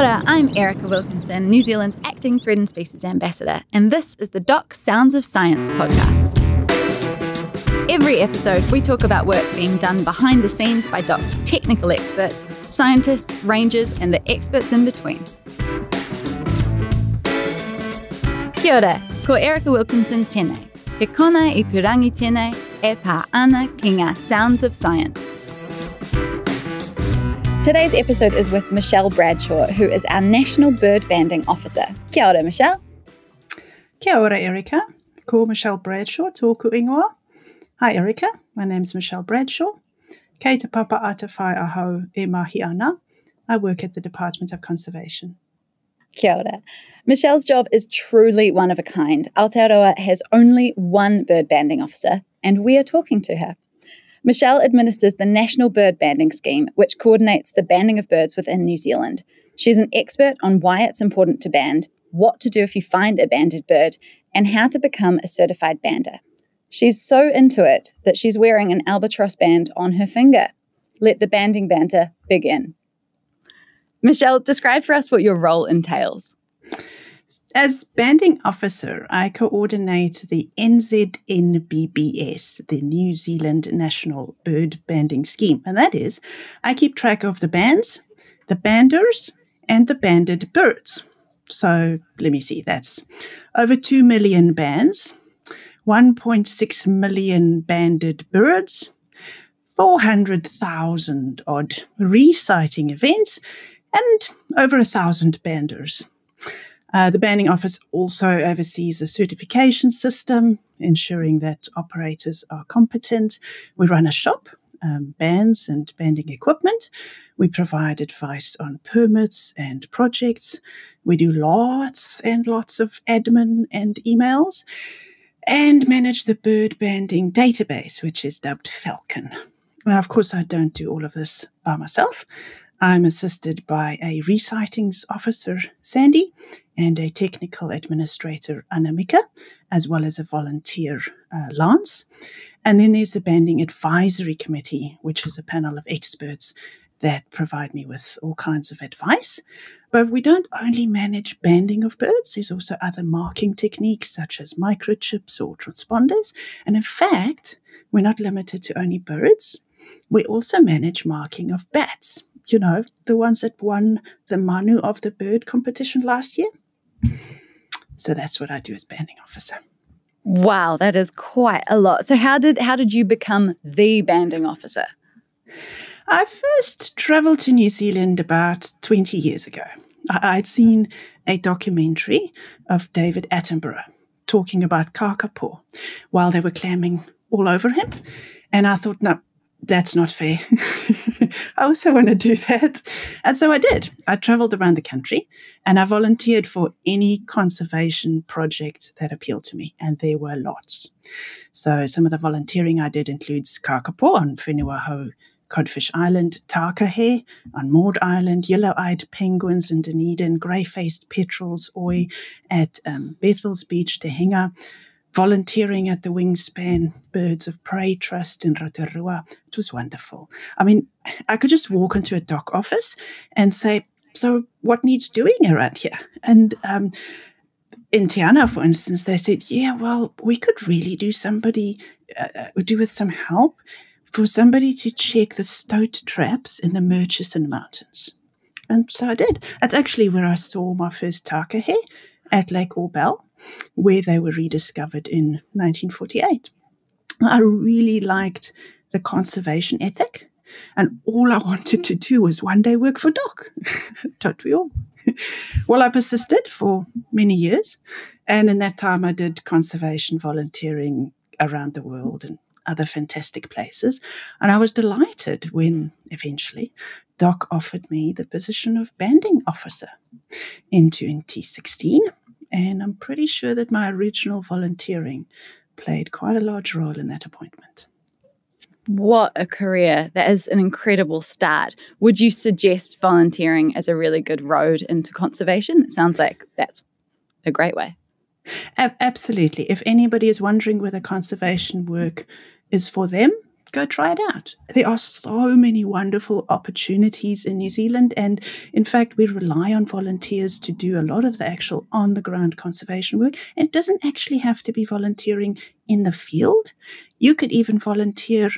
ora, I'm Erica Wilkinson, New Zealand's acting threatened species ambassador, and this is the Doc Sounds of Science podcast. Every episode, we talk about work being done behind the scenes by Doc's technical experts, scientists, rangers, and the experts in between. Kia ora, ko Erica Wilkinson tēnei. He kona i purangi tēnei e pā ana ki ngā Sounds of Science. Today's episode is with Michelle Bradshaw, who is our National Bird Banding Officer. Kia ora, Michelle. Kia ora, Erica. Ko Michelle Bradshaw, tōku ingoa. Hi, Erica. My name's Michelle Bradshaw. Kei te Papa Atawhai ahau e mahi ana. I work at the Department of Conservation. Kia ora. Michelle's job is truly one of a kind. Aotearoa has only one bird banding officer, and we are talking to her. Michelle administers the National Bird Banding Scheme, which coordinates the banding of birds within New Zealand. She's an expert on why it's important to band, what to do if you find a banded bird, and how to become a certified bander. She's so into it that she's wearing an albatross band on her finger. Let the banding banter begin. Michelle, describe for us what your role entails. As banding officer, I coordinate the NZNBBS, the New Zealand National Bird Banding Scheme. And that is, I keep track of the bands, the banders, and the banded birds. So let me see, that's over 2 million bands, 1.6 million banded birds, 400,000 odd resighting events, and over a thousand banders. Uh, the banding office also oversees the certification system, ensuring that operators are competent. We run a shop, um, bands and banding equipment. We provide advice on permits and projects. We do lots and lots of admin and emails and manage the bird banding database, which is dubbed Falcon. Now, of course, I don't do all of this by myself. I'm assisted by a resightings officer, Sandy, and a technical administrator, Anamika, as well as a volunteer, uh, Lance. And then there's the Banding Advisory Committee, which is a panel of experts that provide me with all kinds of advice. But we don't only manage banding of birds, there's also other marking techniques such as microchips or transponders. And in fact, we're not limited to only birds. We also manage marking of bats you know, the ones that won the Manu of the Bird competition last year. So that's what I do as banding officer. Wow, that is quite a lot. So how did how did you become the banding officer? I first traveled to New Zealand about 20 years ago. I'd seen a documentary of David Attenborough talking about kakapo while they were clamming all over him. And I thought, no, that's not fair. I also want to do that. And so I did. I traveled around the country and I volunteered for any conservation project that appealed to me. And there were lots. So some of the volunteering I did includes Kakapo on Whenua Hou Codfish Island, Takahe on Maud Island, yellow-eyed penguins in Dunedin, grey-faced petrels, oi at um, Bethells Beach, Te Henga, volunteering at the Wingspan Birds of Prey Trust in Rotorua. It was wonderful. I mean, I could just walk into a doc office and say, So, what needs doing around here? And um, in Te Anau, for instance, they said, Yeah, well, we could really do somebody, uh, uh do with some help for somebody to check the stoat traps in the Murchison Mountains. And so I did. That's actually where I saw my first takahe at Lake Orbell where they were rediscovered in 1948. I really liked the conservation ethic, and all I wanted to do was one day work for Doc. Don't we all? well, I persisted for many years, and in that time, I did conservation volunteering around the world and other fantastic places. And I was delighted when eventually Doc offered me the position of banding officer in 2016 and I'm pretty sure that my original volunteering played quite a large role in that appointment. What a career. That is an incredible start. Would you suggest volunteering as a really good road into conservation? It sounds like that's a great way. A- absolutely. If anybody is wondering whether conservation work is for them, go try it out. There are so many wonderful opportunities in New Zealand. And in fact, we rely on volunteers to do a lot of the actual on the ground conservation work. And it doesn't actually have to be volunteering in the field. You could even volunteer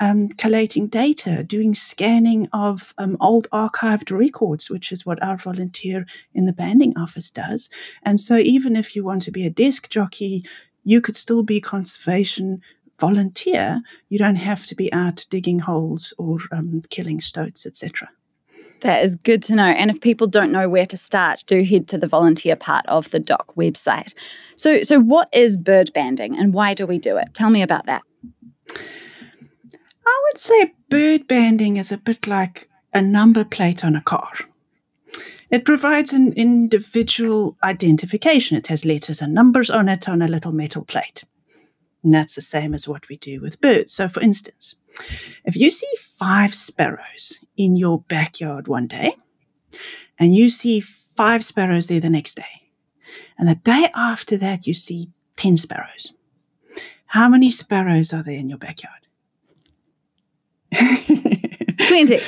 um, collating data, doing scanning of um, old archived records, which is what our volunteer in the banding office does. And so, even if you want to be a desk jockey, you could still be conservation volunteer. You don't have to be out digging holes or um, killing stoats, etc. That is good to know. And if people don't know where to start, do head to the volunteer part of the DOC website. So, so what is bird banding and why do we do it? Tell me about that. I would say bird banding is a bit like a number plate on a car. It provides an individual identification. It has letters and numbers on it on a little metal plate. And that's the same as what we do with birds. So, for instance, if you see five sparrows in your backyard one day, and you see five sparrows there the next day, and the day after that you see 10 sparrows, how many sparrows are there in your backyard? 20.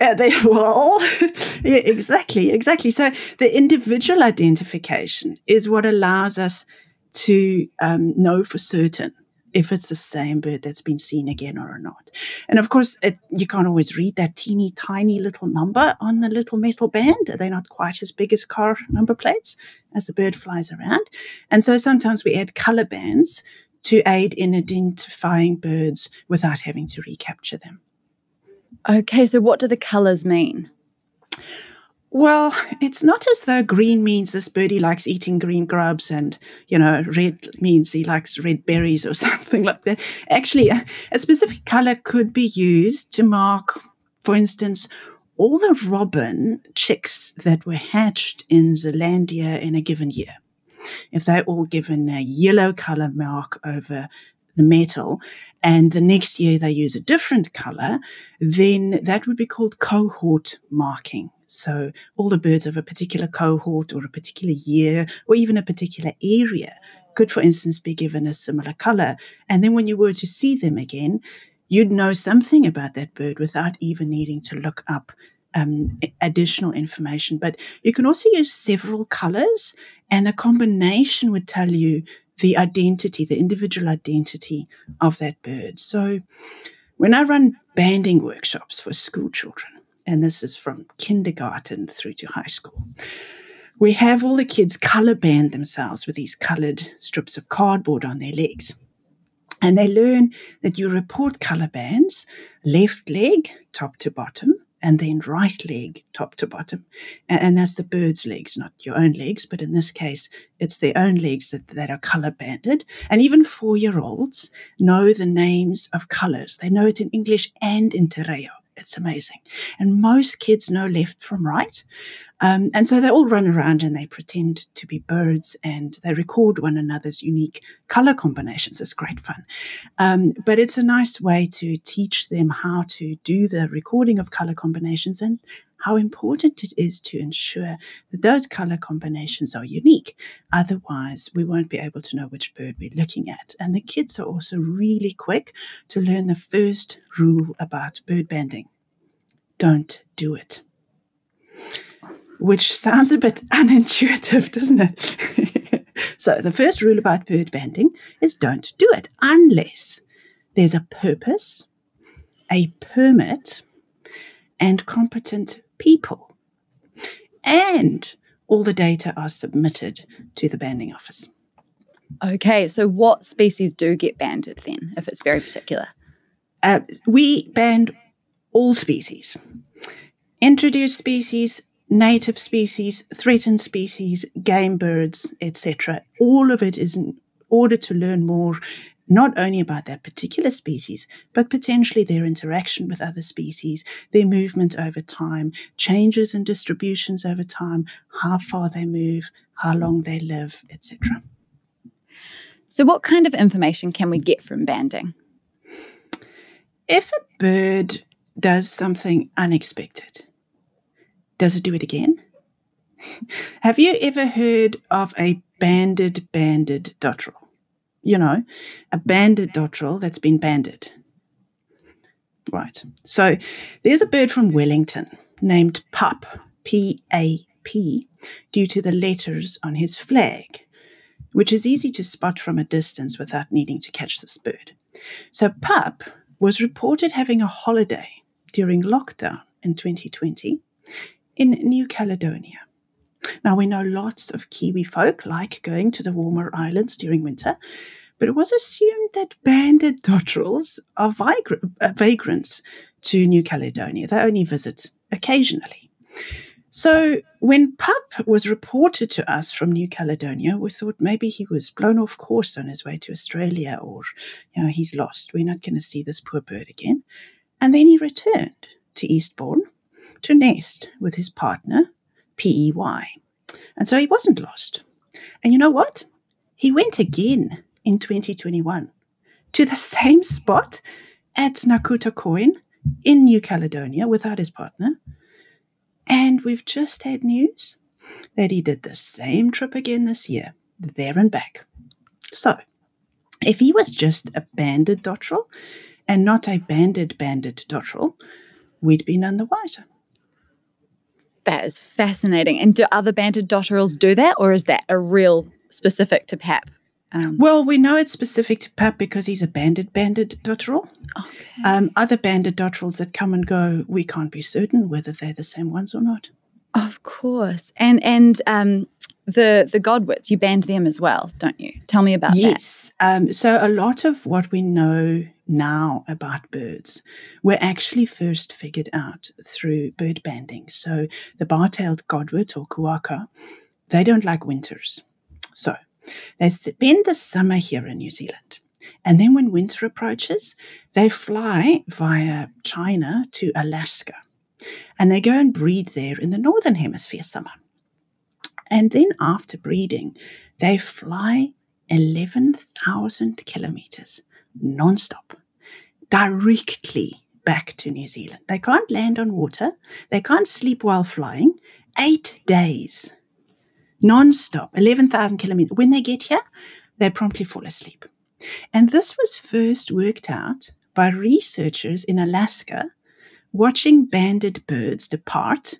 Uh, they, well, yeah, exactly, exactly. So the individual identification is what allows us to um, know for certain if it's the same bird that's been seen again or not. And of course, it, you can't always read that teeny tiny little number on the little metal band. They're not quite as big as car number plates as the bird flies around. And so sometimes we add color bands to aid in identifying birds without having to recapture them. Okay, so what do the colours mean? Well, it's not as though green means this birdie likes eating green grubs and, you know, red means he likes red berries or something like that. Actually, a, a specific color could be used to mark, for instance, all the robin chicks that were hatched in Zealandia in a given year. If they're all given a yellow color mark over the metal, and the next year they use a different color, then that would be called cohort marking. So all the birds of a particular cohort or a particular year or even a particular area could, for instance, be given a similar color. And then when you were to see them again, you'd know something about that bird without even needing to look up um, additional information. But you can also use several colors, and the combination would tell you the identity, the individual identity of that bird. So when I run banding workshops for school children, and this is from kindergarten through to high school, we have all the kids color band themselves with these colored strips of cardboard on their legs. And they learn that you report color bands left leg, top to bottom, and then right leg top to bottom. And, that's the bird's legs, not your own legs, but in this case, it's their own legs that, that are color banded. And even four year olds know the names of colors. They know it in English and in Te Reo. It's amazing. And most kids know left from right. Um, and so they all run around and they pretend to be birds and they record one another's unique color combinations. It's great fun. Um, but it's a nice way to teach them how to do the recording of color combinations and how important it is to ensure that those color combinations are unique. Otherwise, we won't be able to know which bird we're looking at. And the kids are also really quick to learn the first rule about bird banding don't do it which sounds a bit unintuitive, doesn't it? so, the first rule about bird banding is don't do it unless there's a purpose, a permit, and competent people. And all the data are submitted to the banding office. Okay, so what species do get banded then, if it's very particular? Uh, we band all species. Introduced species native species, threatened species, game birds, etc. All of it is in order to learn more not only about that particular species, but potentially their interaction with other species, their movement over time, changes in distributions over time, how far they move, how long they live, etc. So, what kind of information can we get from banding? If a bird does something unexpected, does it do it again? Have you ever heard of a banded banded dotterel? You know, a banded dotterel that's been banded. Right. So there's a bird from Wellington named Pup, P A P, due to the letters on his flag, which is easy to spot from a distance without needing to catch this bird. So Pup was reported having a holiday during lockdown in 2020 in New Caledonia. Now, we know lots of Kiwi folk like going to the warmer islands during winter, but it was assumed that banded dotterels are uh, vagrants to New Caledonia. They only visit occasionally. So when Pup was reported to us from New Caledonia, we thought maybe he was blown off course on his way to Australia or, you know, he's lost. We're not going to see this poor bird again. And then he returned to Eastbourne to nest with his partner, PEY. And so he wasn't lost. And you know what? He went again in 2021 to the same spot at Ngakutakoin in New Caledonia without his partner. And we've just had news that he did the same trip again this year, there and back. So, if he was just a banded dotterel and not a banded banded dotterel, we'd be none the wiser. That is fascinating. And do other banded dotterels do that, or is that a real specific to PAP? Um, well, we know it's specific to Pap because he's a banded banded dotterel. Okay. Um, other banded dotterels that come and go, we can't be certain whether they're the same ones or not. Of course, and and um, the the godwits, you band them as well, don't you? Tell me about yes. that. Yes. Um, so a lot of what we know now about birds were actually first figured out through bird banding. So the bar-tailed godwit or kuaka, they don't like winters. So they spend the summer here in New Zealand. And then when winter approaches, they fly via China to Alaska. And they go and breed there in the northern hemisphere summer. And then after breeding, they fly 11,000 kilometers nonstop, directly back to New Zealand. They can't land on water, they can't sleep while flying. Eight days non-stop, 11,000 kilometers. When they get here, they promptly fall asleep. And this was first worked out by researchers in Alaska watching banded birds depart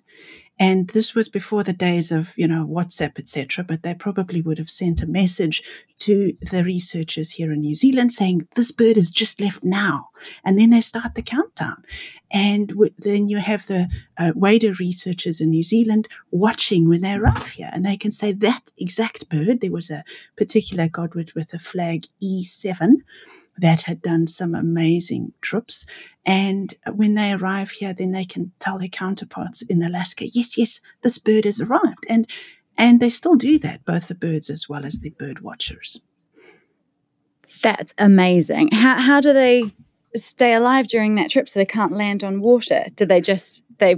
and this was before the days of, you know, WhatsApp, etc. But they probably would have sent a message to the researchers here in New Zealand saying, this bird has just left now. And then they start the countdown. And w- then you have the uh, wader researchers in New Zealand watching when they arrive here. And they can say that exact bird, there was a particular godwit with a flag E7 that had done some amazing trips. And when they arrive here, then they can tell their counterparts in Alaska, yes, yes, this bird has arrived. And and they still do that, both the birds as well as the bird watchers. That's amazing. How how do they stay alive during that trip so they can't land on water? Do they just they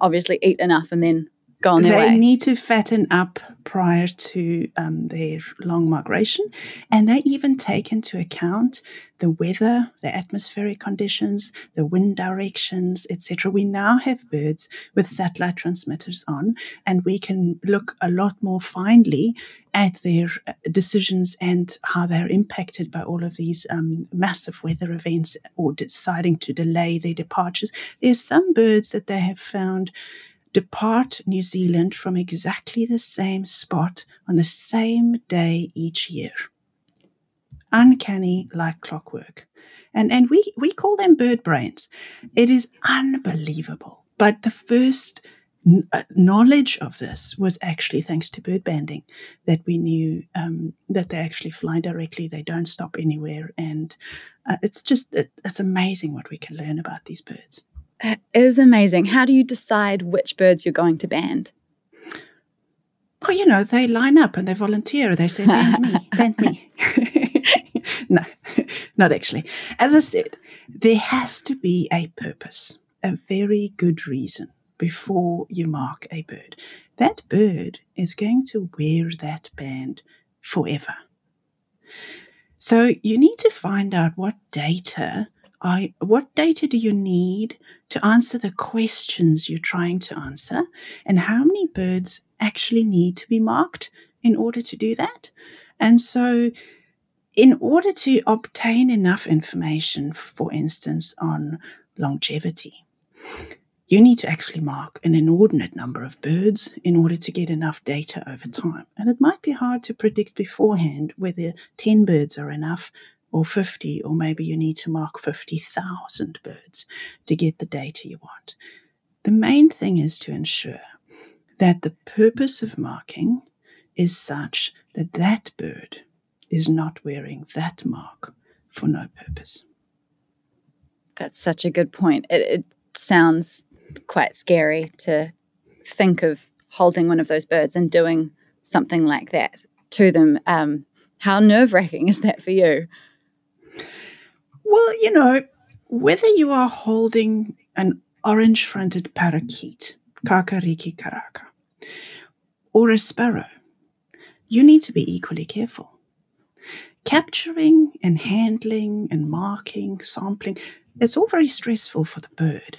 obviously eat enough and then go on their they way. They need to fatten up prior to um, their long migration, and they even take into account the weather, the atmospheric conditions, the wind directions, etc. We now have birds with satellite transmitters on, and we can look a lot more finely at their uh, decisions and how they're impacted by all of these um, massive weather events or deciding to delay their departures. There's some birds that they have found depart New Zealand from exactly the same spot on the same day each year. Uncanny like clockwork. And, and we, we call them bird brains. It is unbelievable. But the first n- uh, knowledge of this was actually thanks to bird banding that we knew um, that they actually fly directly, they don't stop anywhere. And uh, it's just, it, it's amazing what we can learn about these birds. Is amazing. How do you decide which birds you're going to band? Well, you know, they line up and they volunteer. They say, band me, band me. no, not actually. As I said, there has to be a purpose, a very good reason before you mark a bird. That bird is going to wear that band forever. So you need to find out what data What data do you need to answer the questions you're trying to answer? And how many birds actually need to be marked in order to do that? And so, in order to obtain enough information, for instance, on longevity. You need to actually mark an inordinate number of birds in order to get enough data over time. And it might be hard to predict beforehand whether 10 birds are enough or 50, or maybe you need to mark 50,000 birds to get the data you want. The main thing is to ensure that the purpose of marking is such that that bird is not wearing that mark for no purpose. That's such a good point. It, it sounds quite scary to think of holding one of those birds and doing something like that to them. Um, how nerve wracking is that for you? Well, you know, whether you are holding an orange fronted parakeet, Kakariki karaka, or a sparrow, you need to be equally careful. Capturing and handling and marking, sampling, it's all very stressful for the bird.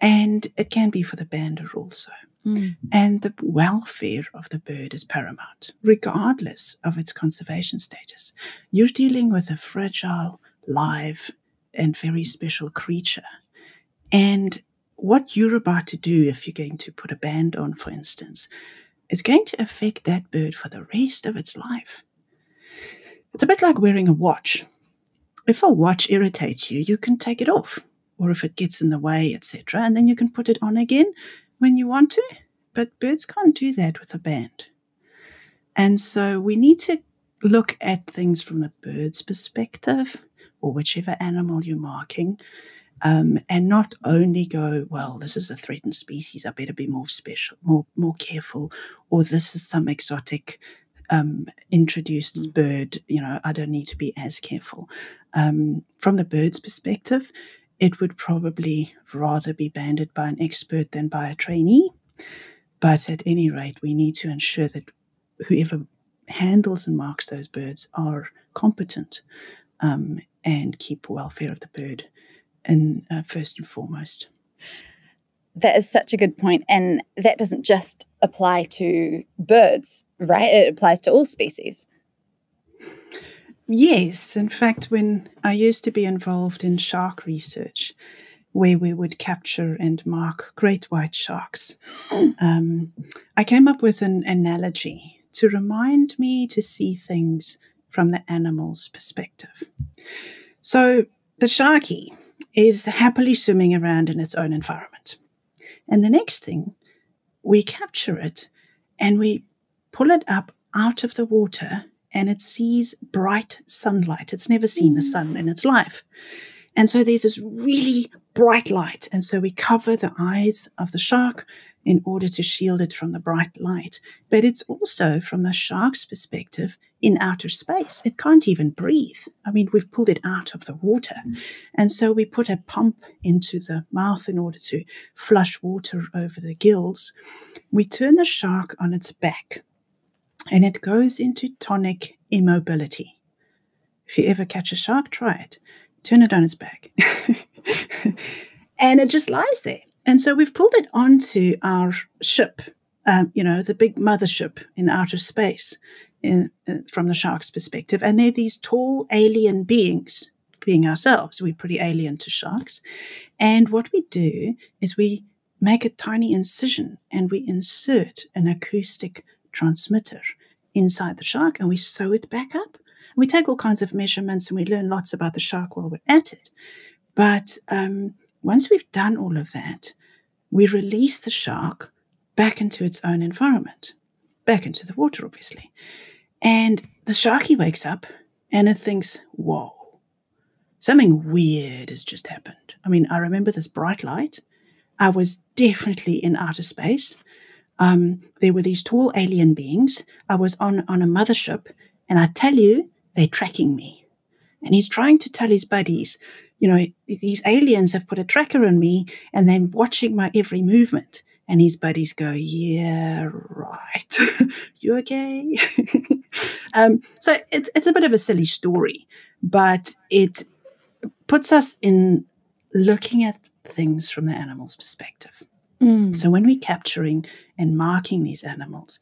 And it can be for the bander also. Mm. And the welfare of the bird is paramount, regardless of its conservation status. You're dealing with a fragile, live, and very special creature. And what you're about to do, if you're going to put a band on, for instance, is going to affect that bird for the rest of its life. It's a bit like wearing a watch. If a watch irritates you, you can take it off, or if it gets in the way, etc., and then you can put it on again when you want to. But birds can't do that with a band. And so we need to look at things from the bird's perspective, or whichever animal you're marking, um, and not only go, well, this is a threatened species, I better be more special, more more careful, or this is some exotic um, introduced mm. bird, you know, I don't need to be as careful. Um, from the bird's perspective, it would probably rather be banded by an expert than by a trainee. But at any rate, we need to ensure that whoever handles and marks those birds are competent um, and keep welfare of the bird in uh, first and foremost. That is such a good point, and that doesn't just apply to birds, right? It applies to all species. Yes, in fact, when I used to be involved in shark research, where we would capture and mark great white sharks, um, I came up with an analogy to remind me to see things from the animal's perspective. So, the sharky is happily swimming around in its own environment. And the next thing, we capture it and we pull it up out of the water and it sees bright sunlight. It's never seen the mm. sun in its life. And so there's this really bright light. And so we cover the eyes of the shark in order to shield it from the bright light. But it's also, from the shark's perspective, in outer space. It can't even breathe. I mean, we've pulled it out of the water. Mm. And so we put a pump into the mouth in order to flush water over the gills. We turn the shark on its back and it goes into tonic immobility. If you ever catch a shark, try it. Turn it on its back. and it just lies there. And so we've pulled it onto our ship, um, you know, the big mothership in outer space in, uh, from the shark's perspective. And they're these tall alien beings, being ourselves. We're pretty alien to sharks. And what we do is we make a tiny incision and we insert an acoustic transmitter inside the shark and we sew it back up. We take all kinds of measurements and we learn lots about the shark while we're at it. But um, once we've done all of that, we release the shark back into its own environment, back into the water, obviously. And the sharky wakes up and it thinks, whoa, something weird has just happened. I mean, I remember this bright light. I was definitely in outer space. Um, there were these tall alien beings. I was on, on a mothership, and I tell you, they're tracking me. And he's trying to tell his buddies, you know, these aliens have put a tracker on me and they're watching my every movement. And his buddies go, Yeah, right. you okay? um, so it's, it's a bit of a silly story, but it puts us in looking at things from the animal's perspective. Mm. So when we're capturing and marking these animals,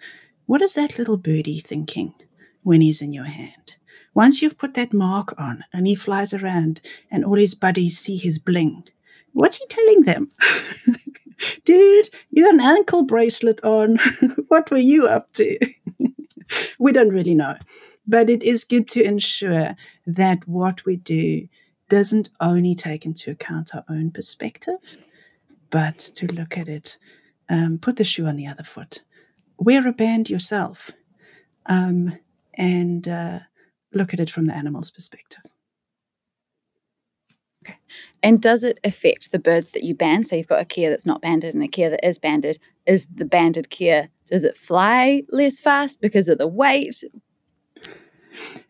what is that little birdie thinking when he's in your hand? Once you've put that mark on and he flies around and all his buddies see his bling, What's he telling them? Dude, you had an ankle bracelet on. what were you up to? we don't really know. But it is good to ensure that what we do doesn't only take into account our own perspective, but to look at it, um, put the shoe on the other foot, wear a band yourself, um, and uh, look at it from the animal's perspective. Okay. And does it affect the birds that you band? So you've got a kea that's not banded and a kea that is banded. Is the banded kea, does it fly less fast because of the weight?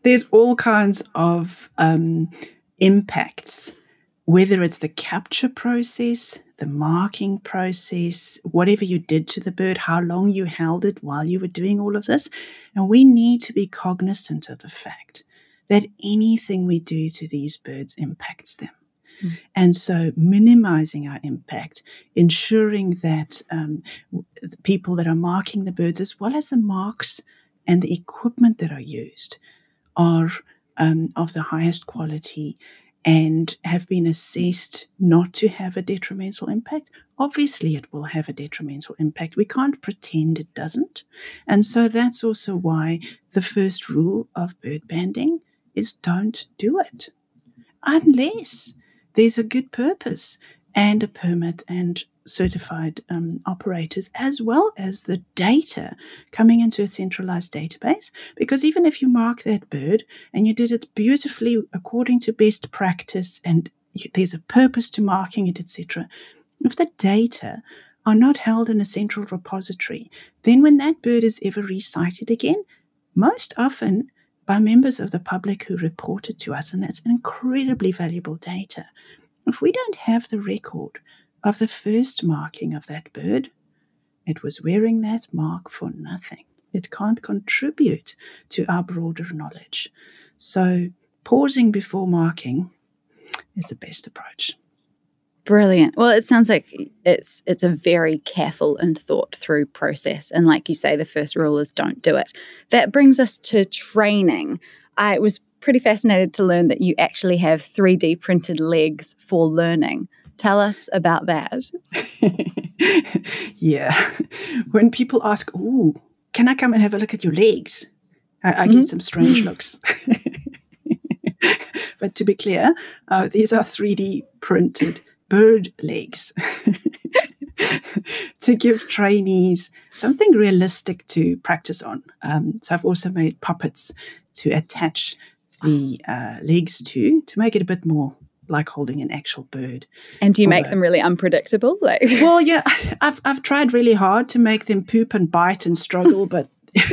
There's all kinds of um, impacts, whether it's the capture process, the marking process, whatever you did to the bird, how long you held it while you were doing all of this. And we need to be cognizant of the fact that anything we do to these birds impacts them. Mm. And so, minimizing our impact, ensuring that um, the people that are marking the birds, as well as the marks and the equipment that are used, are um, of the highest quality and have been assessed not to have a detrimental impact, obviously it will have a detrimental impact. We can't pretend it doesn't. And so that's also why the first rule of bird banding is don't do it unless there's a good purpose and a permit and certified um, operators, as well as the data coming into a centralized database. Because even if you mark that bird and you did it beautifully according to best practice and there's a purpose to marking it, etc., if the data are not held in a central repository, then when that bird is ever resighted again, most often by members of the public who report it to us, and that's incredibly valuable data. If we don't have the record of the first marking of that bird, it was wearing that mark for nothing. It can't contribute to our broader knowledge. So, pausing before marking is the best approach. Brilliant. Well, it sounds like it's it's a very careful and thought through process. And like you say, the first rule is don't do it. That brings us to training. I was pretty fascinated to learn that you actually have 3D printed legs for learning. Tell us about that. yeah. When people ask, Oh, can I come and have a look at your legs? I, I mm-hmm. get some strange looks. but to be clear, uh, these are 3D printed bird legs to give trainees something realistic to practice on. Um, so I've also made puppets to attach the uh, legs to to make it a bit more like holding an actual bird. And do you Although, make them really unpredictable? Like, well, yeah, I've I've tried really hard to make them poop and bite and struggle, but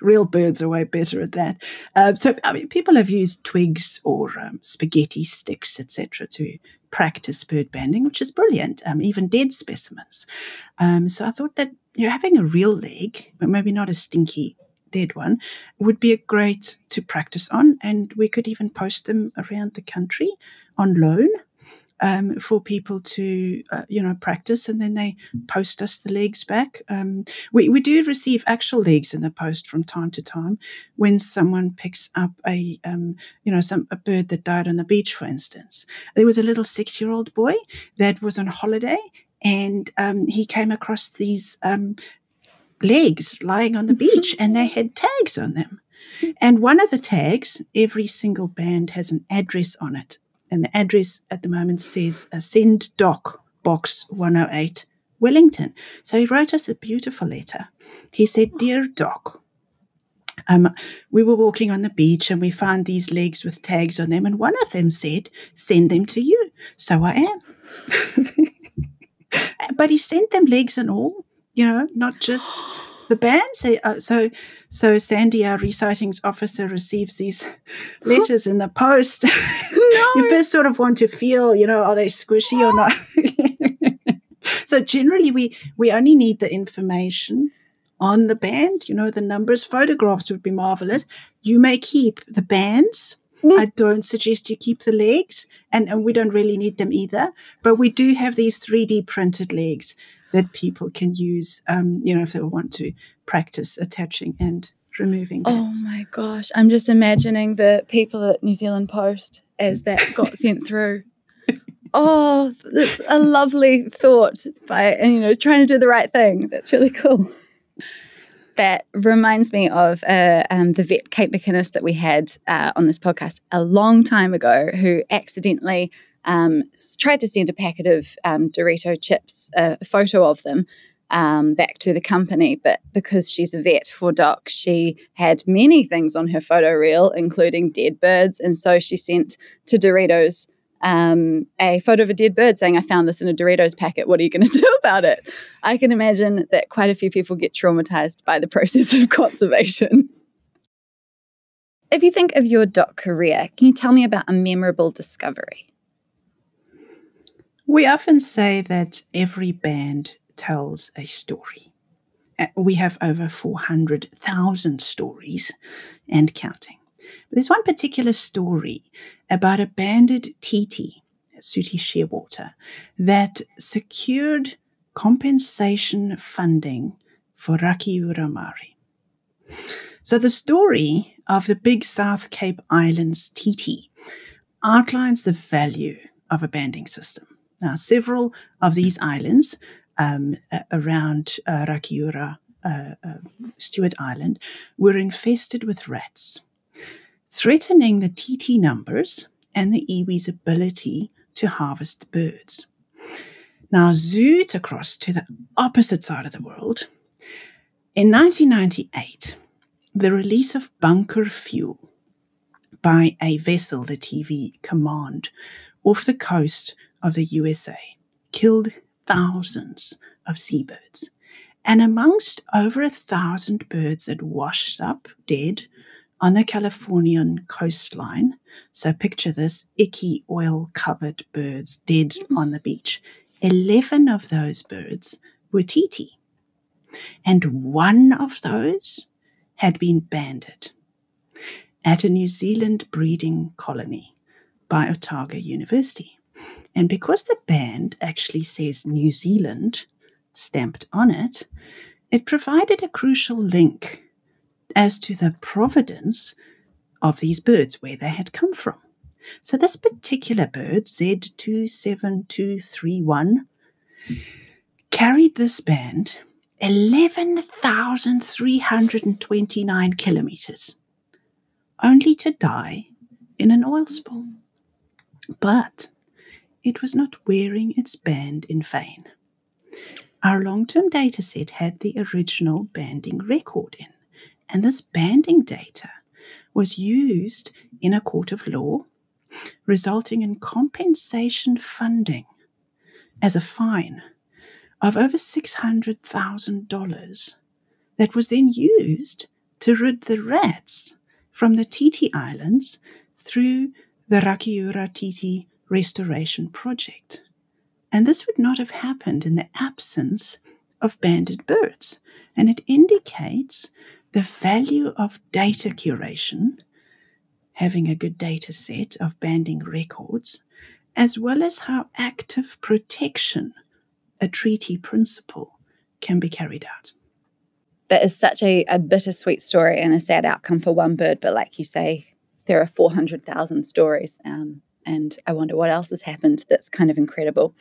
real birds are way better at that. Uh, so, I mean, people have used twigs or um, spaghetti sticks, etc., to practice bird banding, which is brilliant. Um, even dead specimens. Um, so, I thought that you know, having a real leg, but maybe not a stinky one, would be a great to practice on. And we could even post them around the country on loan um, for people to, uh, you know, practice, and then they post us the legs back. Um, we, we do receive actual legs in the post from time to time when someone picks up a, um, you know, some a bird that died on the beach, for instance. There was a little six-year-old boy that was on holiday, and um, he came across these um, legs lying on the mm-hmm. beach and they had tags on them. And one of the tags, every single band has an address on it. And the address at the moment says uh, Send Doc, Box 108, Wellington. So he wrote us a beautiful letter. He said, Dear Doc, um, we were walking on the beach and we found these legs with tags on them, and one of them said, Send them to you. So I am. but he sent them legs and all you know, not just the band. So, uh, so, so Sandy, our resightings officer, receives these letters in the post. No. you first sort of want to feel, you know, are they squishy or not? so generally, we we only need the information on the band. You know, the numbers. Photographs would be marvelous. You may keep the bands. Mm. I don't suggest you keep the legs, and, and we don't really need them either. But we do have these 3D printed legs that people can use, um, you know, if they want to practice attaching and removing. Bits. Oh my gosh. I'm just imagining the people at New Zealand Post as that got sent through. Oh, that's a lovely thought by, and you know, trying to do the right thing. That's really cool. That reminds me of uh, um, the vet Kate McInnes that we had uh, on this podcast a long time ago, who accidentally um, tried to send a packet of um, Dorito chips, a photo of them, um, back to the company. But because she's a vet for Doc, she had many things on her photo reel, including dead birds. And so she sent to Doritos um, a photo of a dead bird saying, I found this in a Doritos packet. What are you going to do about it? I can imagine that quite a few people get traumatized by the process of conservation. If you think of your doc career, can you tell me about a memorable discovery? We often say that every band tells a story. Uh, we have over 400,000 stories and counting. There's one particular story about a banded Titi, Sooty Shearwater, that secured compensation funding for Rakiura Māori. So the story of the Big South Cape Islands Titi outlines the value of a banding system. Now, several of these islands um, around uh, Rakiura, uh, uh, Stewart Island, were infested with rats, threatening the Titi numbers and the iwi's ability to harvest the birds. Now, zoot across to the opposite side of the world. In 1998, the release of bunker fuel by a vessel, the TV Command, off the coast of the USA killed thousands of seabirds. And amongst over a thousand birds that washed up dead on the Californian coastline, so picture this icky oil covered birds dead mm. on the beach, 11 of those birds were Titi. And one of those had been banded at a New Zealand breeding colony by Otago University. And because the band actually says New Zealand stamped on it, it provided a crucial link as to the providence of these birds, where they had come from. So, this particular bird, Z27231, carried this band 11,329 kilometers, only to die in an oil spill. But it was not wearing its band in vain. Our long term dataset had the original banding record in, and this banding data was used in a court of law, resulting in compensation funding as a fine of over $600,000 that was then used to rid the rats from the Titi Islands through the Rakiura Titi restoration project. And this would not have happened in the absence of banded birds. And it indicates the value of data curation, having a good data set of banding records, as well as how active protection, a treaty principle, can be carried out. That is such a, a bittersweet story and a sad outcome for one bird, but like you say, there are 400,000 stories um, and I wonder what else has happened that's kind of incredible.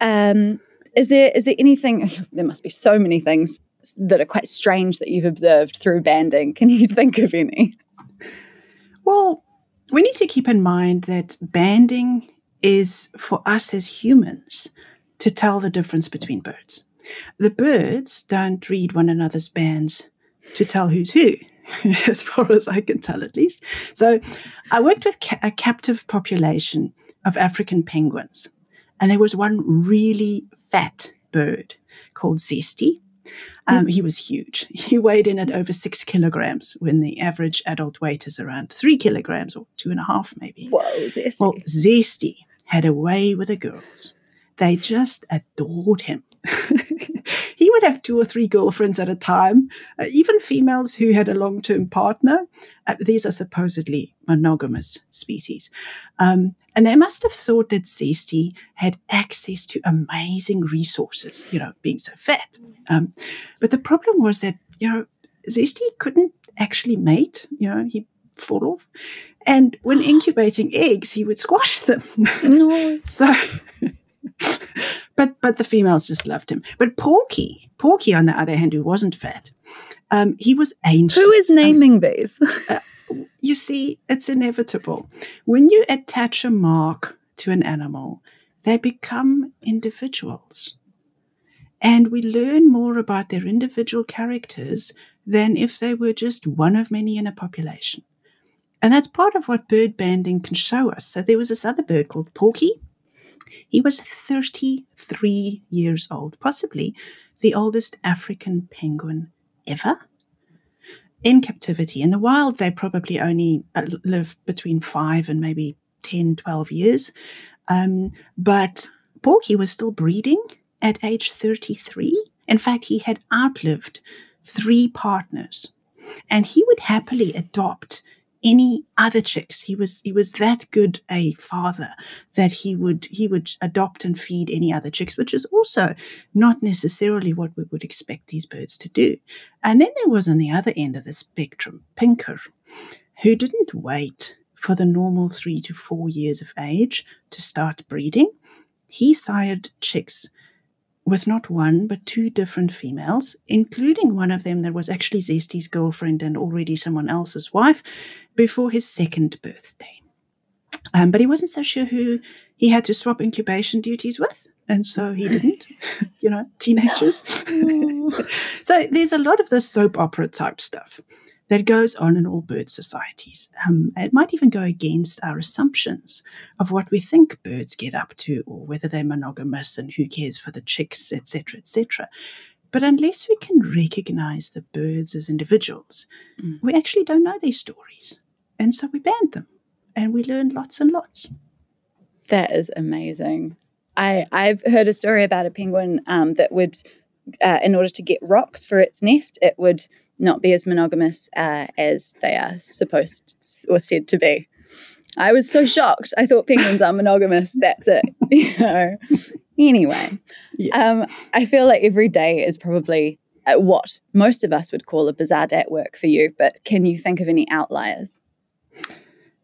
Um, is there is there anything? There must be so many things that are quite strange that you've observed through banding. Can you think of any? Well, we need to keep in mind that banding is for us as humans to tell the difference between birds. The birds don't read one another's bands to tell who's who. as far as I can tell, at least. So I worked with ca- a captive population of African penguins, and there was one really fat bird called Zesty. Um, he was huge. He weighed in at over six kilograms when the average adult weight is around three kilograms or two and a half, maybe. Whoa, Zesty. Well, Zesty had a way with the girls. They just adored him. he would have two or three girlfriends at a time, uh, even females who had a long term partner. Uh, these are supposedly monogamous species. Um, and they must have thought that Zesty had access to amazing resources, you know, being so fat. Um, but the problem was that, you know, Zesty couldn't actually mate. You know, he fall off. And when incubating eggs, he would squash them. No. so, but but the females just loved him. But Porky, Porky, on the other hand, who wasn't fat, um, he was ancient. Who is naming these? you see, it's inevitable. When you attach a mark to an animal, they become individuals. And we learn more about their individual characters than if they were just one of many in a population. And that's part of what bird banding can show us. So there was this other bird called Porky. He was 33 years old, possibly the oldest African penguin ever. In captivity. In the wild, they probably only uh, live between five and maybe 10, 12 years. Um, but Porky was still breeding at age 33. In fact, he had outlived three partners and he would happily adopt any other chicks. He was he was that good a father that he would he would adopt and feed any other chicks, which is also not necessarily what we would expect these birds to do. And then there was on the other end of the spectrum, Pinker, who didn't wait for the normal three to four years of age to start breeding. He sired chicks with not one but two different females, including one of them that was actually Zesty's girlfriend and already someone else's wife, before his second birthday. Um, but he wasn't so sure who he had to swap incubation duties with, and so he didn't. you know, teenagers. so there's a lot of this soap opera type stuff that goes on in all bird societies. Um, it might even go against our assumptions of what we think birds get up to, or whether they're monogamous and who cares for the chicks, etc., etc. But unless we can recognize the birds as individuals, mm. we actually don't know their stories. And so we band them and we learned lots and lots. That is amazing. I, I've heard a story about a penguin um, that would, uh, in order to get rocks for its nest, it would not be as monogamous uh, as they are supposed or said to be. I was so shocked. I thought penguins are monogamous. That's it. You know. Anyway, yeah. um, I feel like every day is probably uh, what most of us would call a bizarre day at work for you. But can you think of any outliers?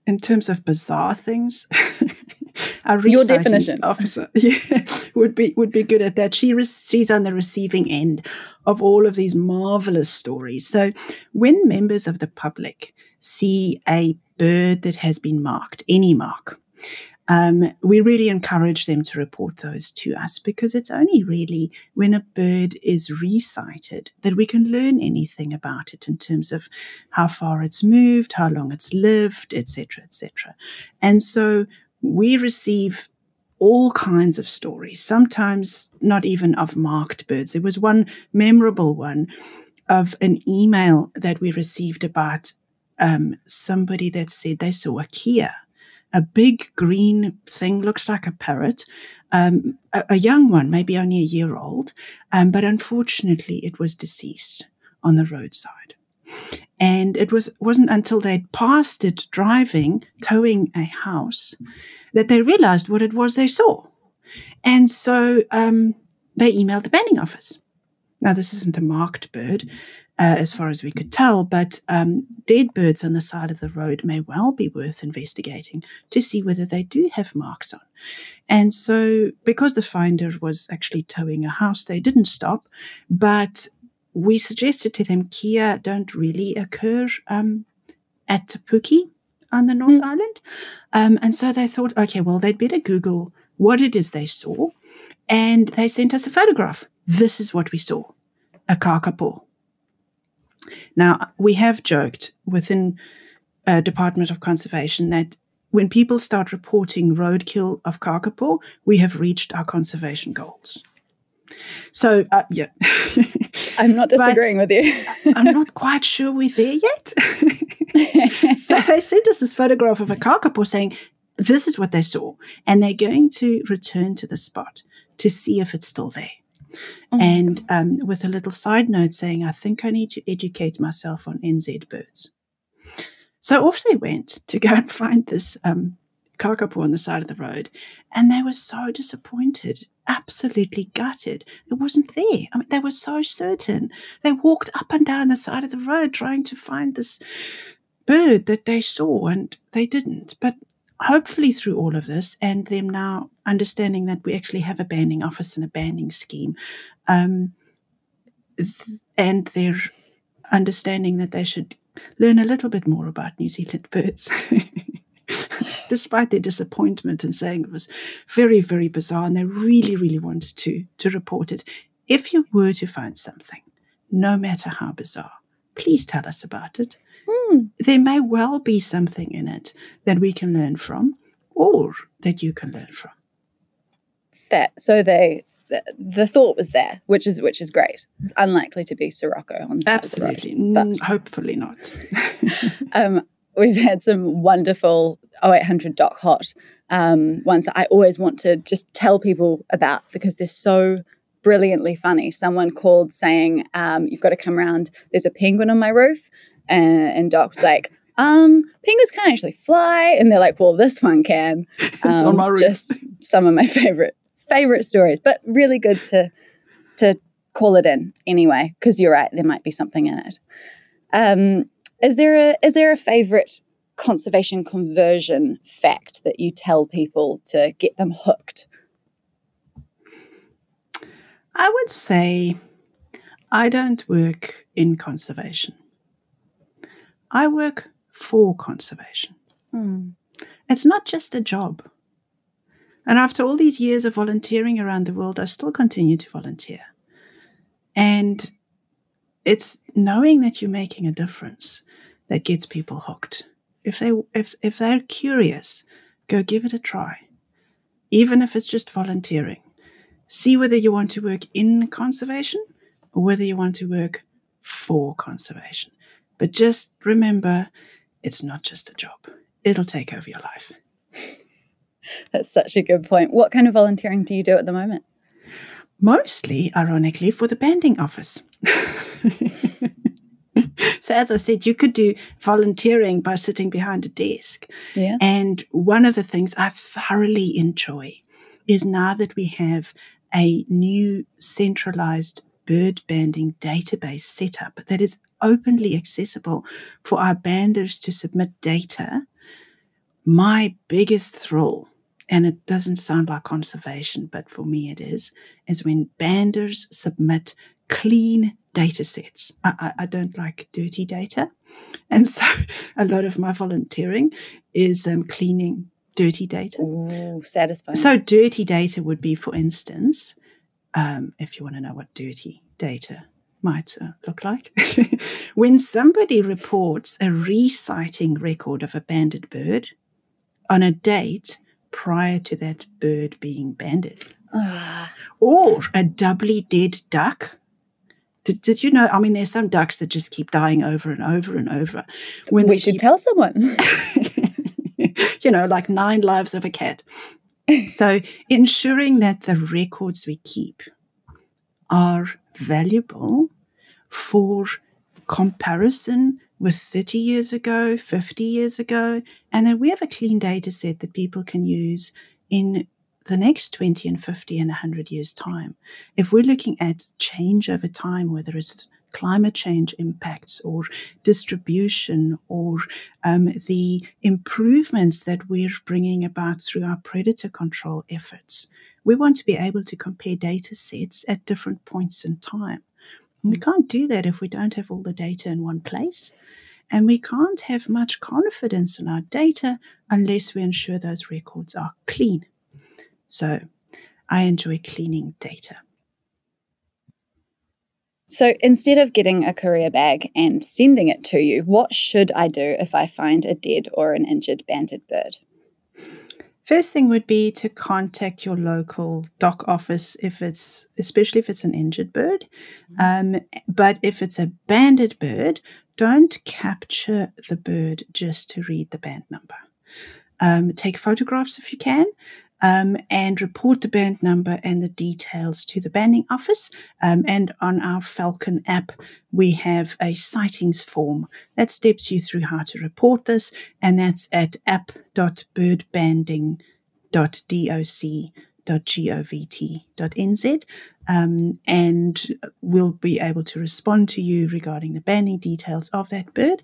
In terms of bizarre things, our your definition officer yeah, would be would be good at that. She re- she's on the receiving end of all of these marvelous stories. So when members of the public see a bird that has been marked, any mark, um, we really encourage them to report those to us because it's only really when a bird is resighted that we can learn anything about it in terms of how far it's moved, how long it's lived, etc., etc. And so we receive all kinds of stories, sometimes not even of marked birds. There was one memorable one of an email that we received about um, somebody that said they saw a kea, a big green thing, looks like a parrot, um, a, a, young one, maybe only a year old, um, but unfortunately it was deceased on the roadside. And it was wasn't until they'd passed it driving, towing a house, that they realized what it was they saw. And so um, they emailed the banding office. Now, this isn't a marked bird, uh, as far as we could tell, but um, dead birds on the side of the road may well be worth investigating to see whether they do have marks on. And so, because the finder was actually towing a house, they didn't stop, but we suggested to them kea don't really occur um, at Te Puke on the North mm. Island. Um, and so they thought, okay, well, they'd better Google what it is they saw. And they sent us a photograph. This is what we saw a kakapo. Now, we have joked within uh, Department of Conservation that when people start reporting roadkill of kakapo, we have reached our conservation goals. So, uh, yeah. I'm not disagreeing with you. I'm not quite sure we're there yet. so they sent us this photograph of a kakapo saying, this is what they saw. And they're going to return to the spot to see if it's still there. Oh and um, with a little side note saying, I think I need to educate myself on NZ birds. So off they went to go and find this um, kakapo on the side of the road. And they were so disappointed, absolutely gutted. It wasn't there. I mean, they were so certain. They walked up and down the side of the road trying to find this bird that they saw and they didn't. But hopefully, through all of this and them now understanding that we actually have a banding office and a banding scheme, um, and their understanding that they should learn a little bit more about New Zealand birds. Despite their disappointment and saying it was very, very bizarre, and they really, really wanted to to report it. If you were to find something, no matter how bizarre, please tell us about it. Mm. There may well be something in it that we can learn from, or that you can learn from. That so they the, the thought was there, which is which is great. Unlikely to be Sirocco on the absolutely, road, but hopefully not. um, we've had some wonderful 0800 Doc Hot um, ones that I always want to just tell people about because they're so brilliantly funny. Someone called saying, um, "You've got to come around. There's a penguin on my roof," and, and Doc was like. Um, penguins can't actually fly, and they're like, "Well, this one can." it's on my roof. Just some of my favorite favorite stories, but really good to to call it in anyway, because you're right, there might be something in it. Um, is there a is there a favorite conservation conversion fact that you tell people to get them hooked? I would say I don't work in conservation. I work for conservation. Mm. It's not just a job. And after all these years of volunteering around the world, I still continue to volunteer. And it's knowing that you're making a difference that gets people hooked. If they if if they're curious, go give it a try. Even if it's just volunteering. See whether you want to work in conservation or whether you want to work for conservation. But just remember, it's not just a job. It'll take over your life. That's such a good point. What kind of volunteering do you do at the moment? Mostly, ironically, for the banding office. so, as I said, you could do volunteering by sitting behind a desk. Yeah. And one of the things I thoroughly enjoy is now that we have a new centralized bird banding database setup that is openly accessible for our banders to submit data. My biggest thrill and it doesn't sound like conservation, but for me it is, is when banders submit clean data sets. I, I, I, don't like dirty data. And so a lot of my volunteering is um, cleaning dirty data. Ooh, satisfying. So dirty data would be, for instance, um, if you want to know what dirty data might uh, look like. when somebody reports a resighting record of a banded bird on a date prior to that bird being banded. Ah. Or a doubly dead duck. Did, did you know? I mean, there's some ducks that just keep dying over and over and over. When we should keep, tell someone. you know, like nine lives of a cat. so ensuring that the records we keep are valuable for comparison with 30 years ago, 50 years ago, and then we have a clean data set that people can use in the next 20 and 50 and 100 years' time. If we're looking at change over time, whether it's climate change impacts or distribution or um, the improvements that we're bringing about through our predator control efforts, we want to be able to compare data sets at different points in time. We hmm. can't do that if we don't have all the data in one place. And we can't have much confidence in our data unless we ensure those records are clean. So I enjoy cleaning data. So instead of getting a courier bag and sending it to you, what should I do if I find a dead or an injured banded bird? First thing would be to contact your local doc office if it's, especially if it's an injured bird. Mm-hmm. Um, but if it's a banded bird, don't capture the bird just to read the band number. Um, take photographs if you can. Um, and report the band number and the details to the banding office. Um, and on our Falcon app, we have a sightings form that steps you through how to report this, and that's at app.birdbanding.doc.govt.nz. Um, and we'll be able to respond to you regarding the banding details of that bird.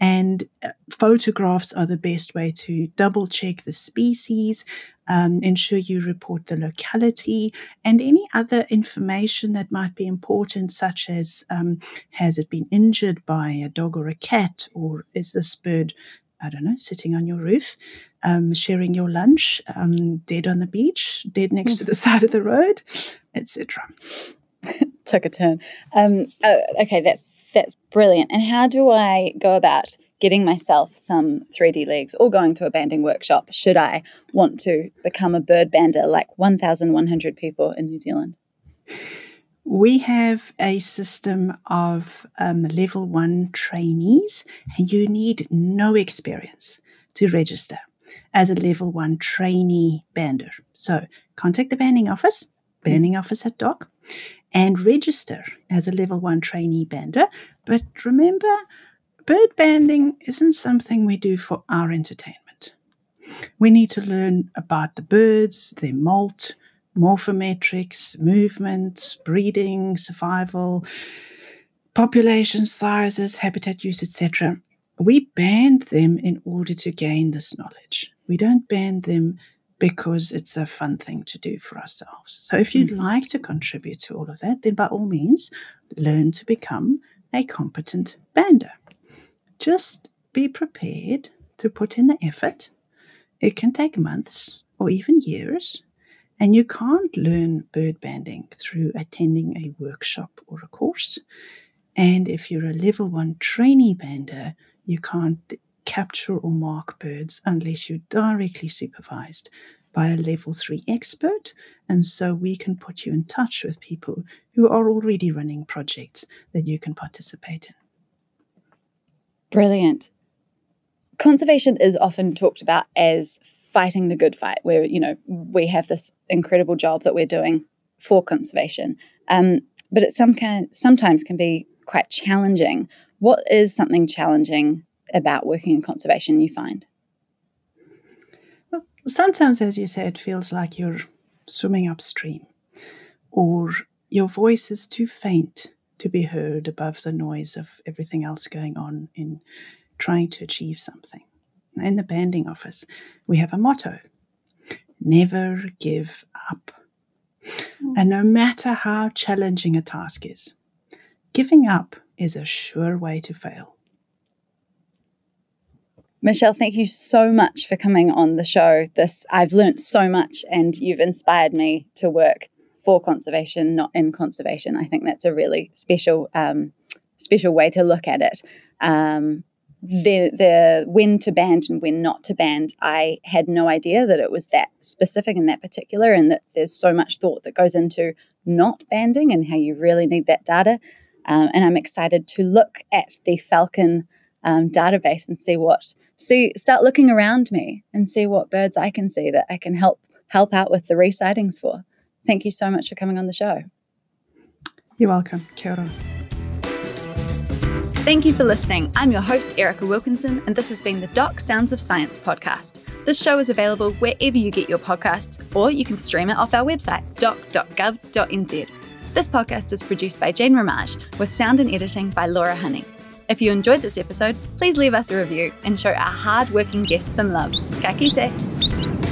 And uh, photographs are the best way to double check the species, um, ensure you report the locality and any other information that might be important, such as um, has it been injured by a dog or a cat, or is this bird, I don't know, sitting on your roof, um, sharing your lunch, um, dead on the beach, dead next to the side of the road, etc. Took a turn. Um, oh, okay, that's that's brilliant. And how do I go about getting myself some 3D legs or going to a banding workshop should I want to become a bird bander like 1,100 people in New Zealand? We have a system of um, level one trainees, and you need no experience to register as a level one trainee bander. So contact the banding office, banding office at DOC, and register as a level one trainee bander. But remember, bird banding isn't something we do for our entertainment. We need to learn about the birds, their molt, morphometrics, movement, breeding, survival, population sizes, habitat use, etc. We band them in order to gain this knowledge. We don't band them because it's a fun thing to do for ourselves. So if you'd mm-hmm. like to contribute to all of that, then by all means, learn to become a competent bander. Just be prepared to put in the effort. It can take months or even years, and you can't learn bird banding through attending a workshop or a course. And if you're a level one trainee bander, you can't capture or mark birds unless you're directly supervised by a level three expert. And so we can put you in touch with people who are already running projects that you can participate in. Brilliant. Conservation is often talked about as fighting the good fight, where, you know, we have this incredible job that we're doing for conservation. Um, but it some kind, sometimes can be quite challenging. What is something challenging about working in conservation you find? Well, sometimes, as you said, it feels like you're swimming upstream or your voice is too faint to be heard above the noise of everything else going on in trying to achieve something. In the banding office, we have a motto never give up. Mm. And no matter how challenging a task is, giving up is a sure way to fail. Michelle, thank you so much for coming on the show. This I've learnt so much and you've inspired me to work for conservation, not in conservation. I think that's a really special um, special way to look at it. Um, the the when to band and when not to band, I had no idea that it was that specific and that particular, and that there's so much thought that goes into not banding and how you really need that data. Um, and I'm excited to look at the Falcon um, database and see what see start looking around me and see what birds I can see that I can help help out with the resightings for. Thank you so much for coming on the show. You're welcome. Kia ora. Thank you for listening. I'm your host, Erica Wilkinson, and this has been the Doc Sounds of Science podcast. This show is available wherever you get your podcasts, or you can stream it off our website, doc.gov.nz. This podcast is produced by Jane Ramage, with sound and editing by Laura Honey. If you enjoyed this episode, please leave us a review and show our hard-working guests some love. Ka kite!